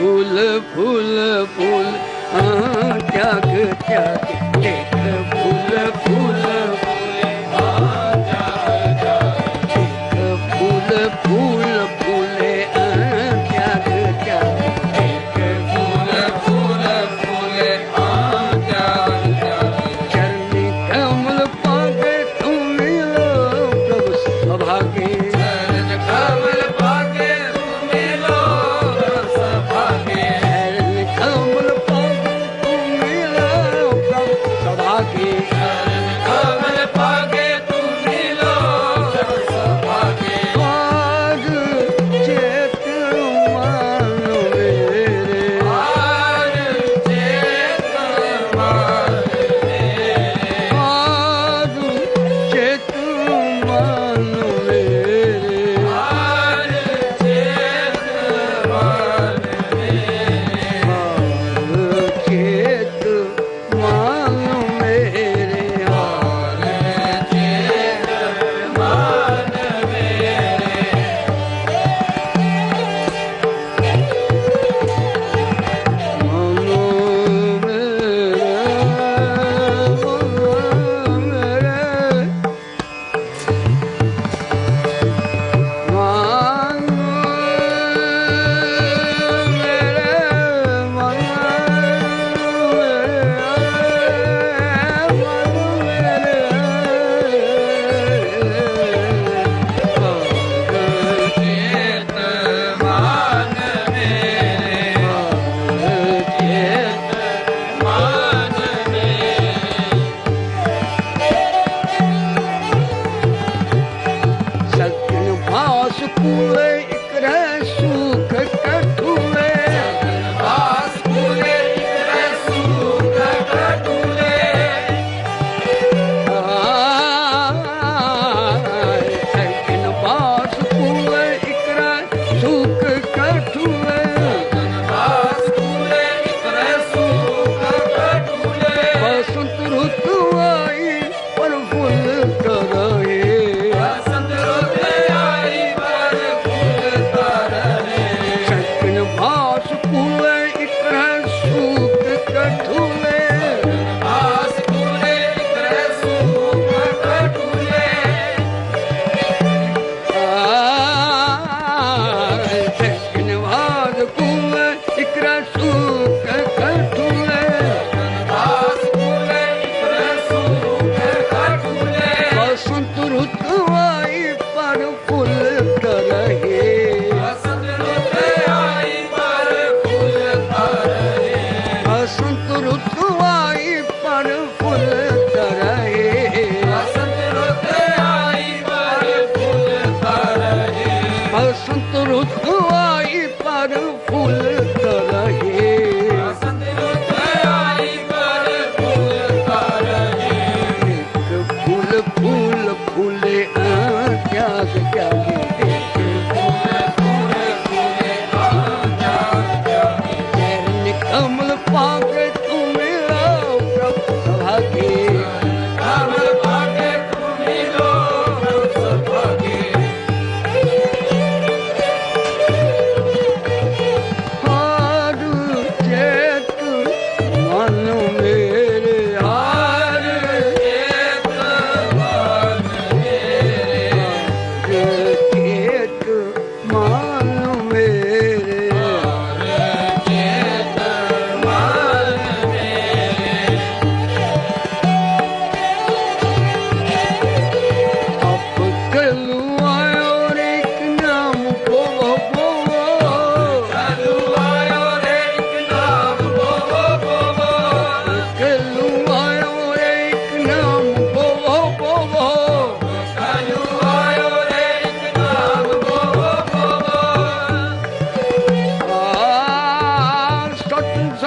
फूल फूल फूल त्याग त्याग देख फूल फूल फूल फूल फूल ಮಾವ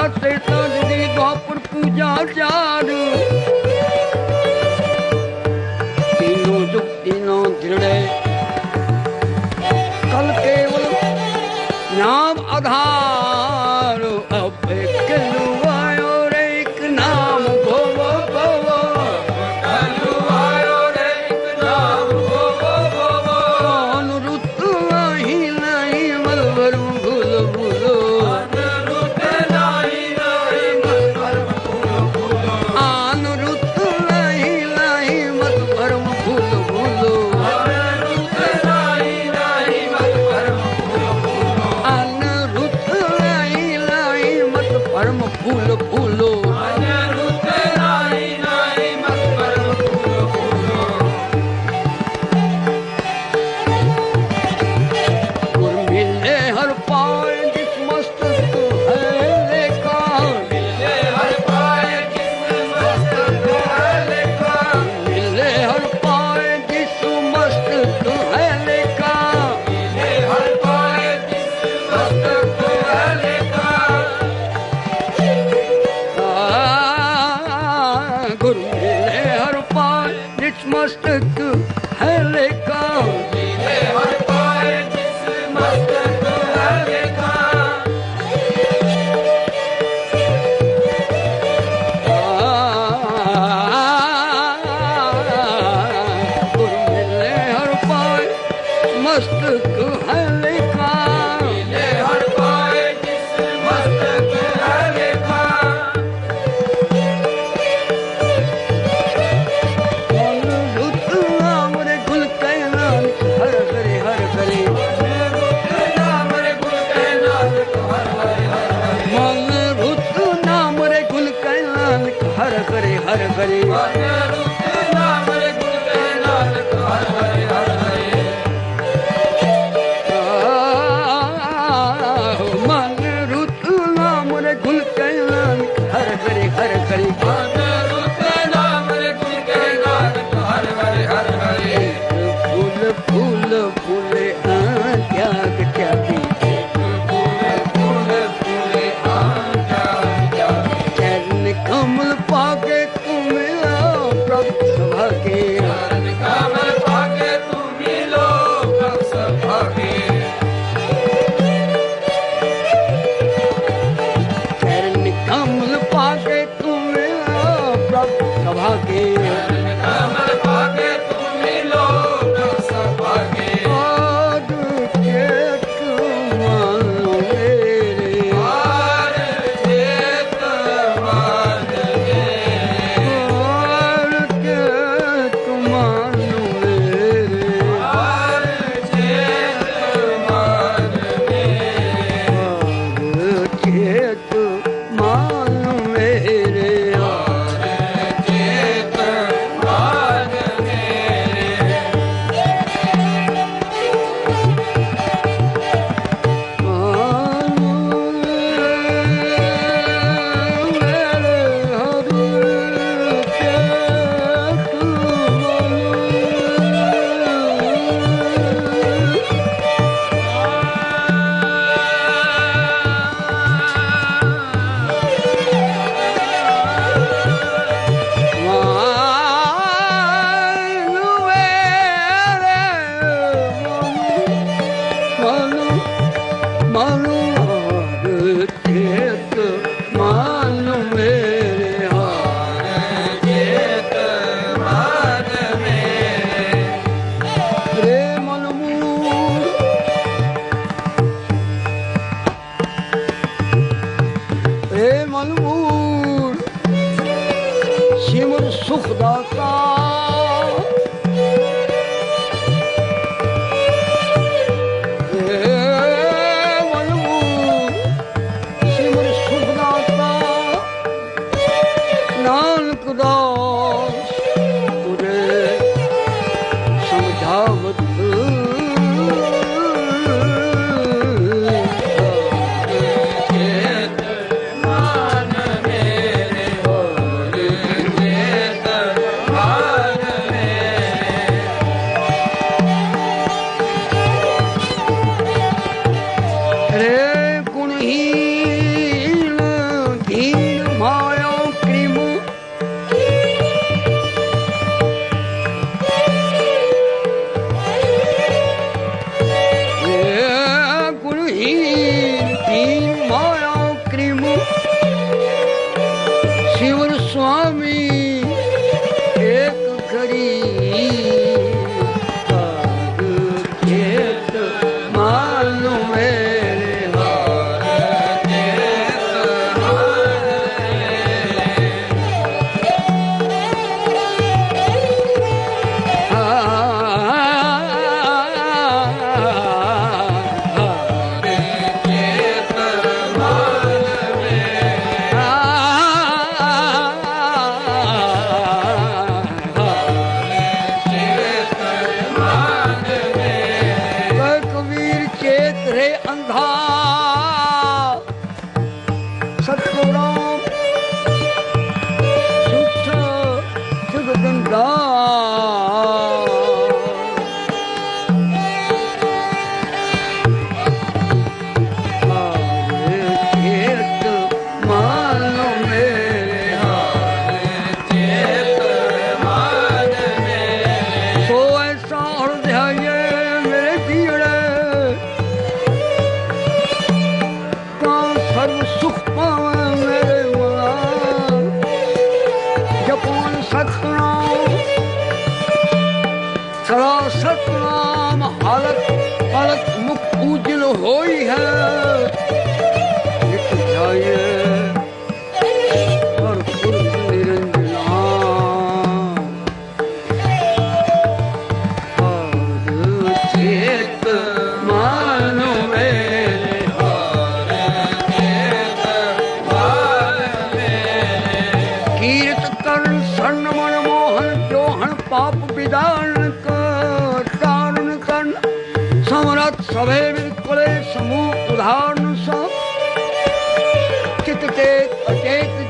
ਸੇਤਾਂ ਦੀ ਗੋਪਨ ਪੂਜਾ ਜਾ ਹਰ स्वभाव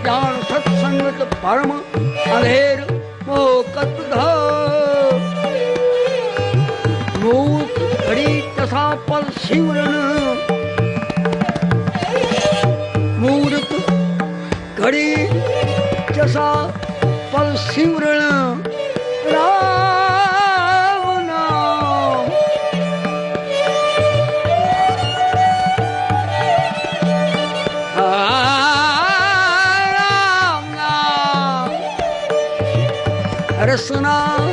ਅਚੇਤ ਜਾਨ ਸਤ ਸੰਗਤ ਪਰਮ ਅਧੇਰ ਮੋਹ ਕਤ ਧਾ। ਮੂਕ ਘੜੀ ਤਸਾ ਪਲ ਸਿਮਰਨ Krishna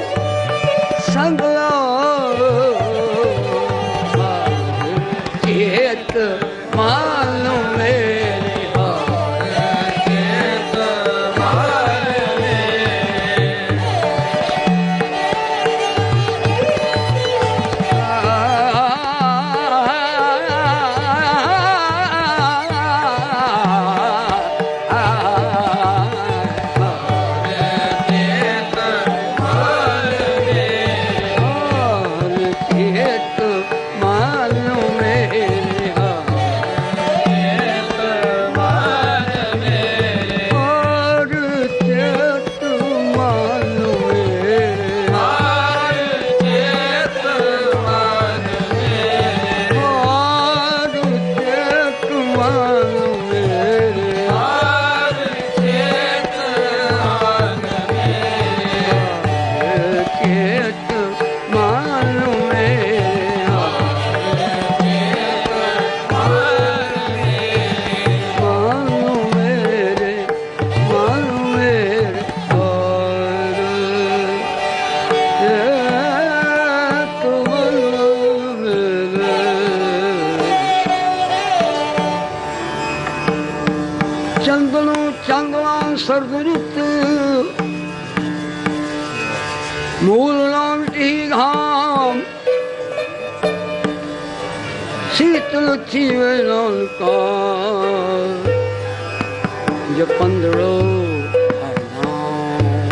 ਮੂਲ ਨਾਮ ਟੀ ਘਾਮ ਸੀਤਲ ਥੀਵੇ ਨਾਨਕਾ ਜਪੰਦੜੋ ਹਰਨਾਮ।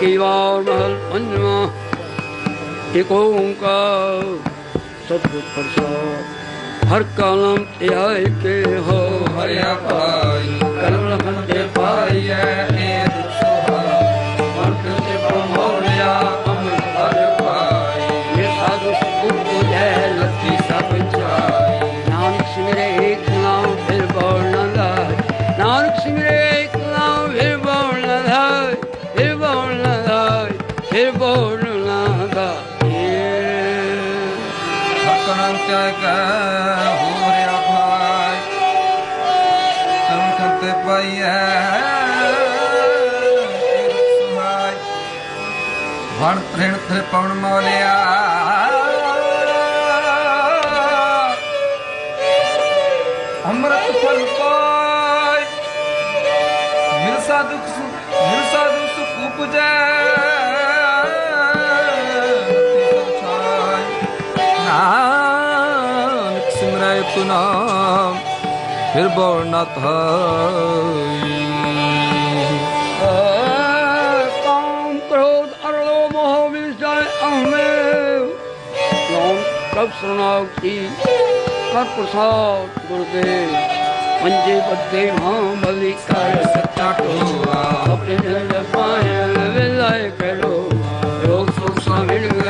ਕੀ ਵਾਰ ਮਹਲ ਪੰਜਵਾ? ਇੱਕ ਓੰਕਾਰ। ਸਤਿਗੁਰ ਪ੍ਰਸਾਦ। ਹਰ ਕਾਲਮ ਤੇ ਆਏ ਕੇ ਹੋ। ਹਰਿਆ ਭਾਈ। ਕਰਮ ਲਖਨ ਤੇ ਪਾਈਐ ਵਣ ਤ੍ਰਿਣ ਤੇ ਮੋਲਿਆ। ਅੰਮ੍ਰਿਤ ਫਲ ਪਾਈ ਮਿਲ ਸਾਧੂ ਸੁ- ਮਿਲ ਸਾਧੂ ਸੁਖ ਉਪਜੈ। ਨਾਨਕ ਸਿਮਰੈ ਤੁ ਨਾਮ, ਫਿਰ ਬੋਲ ਨਾ ਥਾਈ Carlo Mohovis Dai Ahmed Nom Kapsranag Ki Har Prasad Gurudev Panji Bhakti Mahamali Kar Satya Kova Apne Payan Vilay Karo Yog Sukh Samir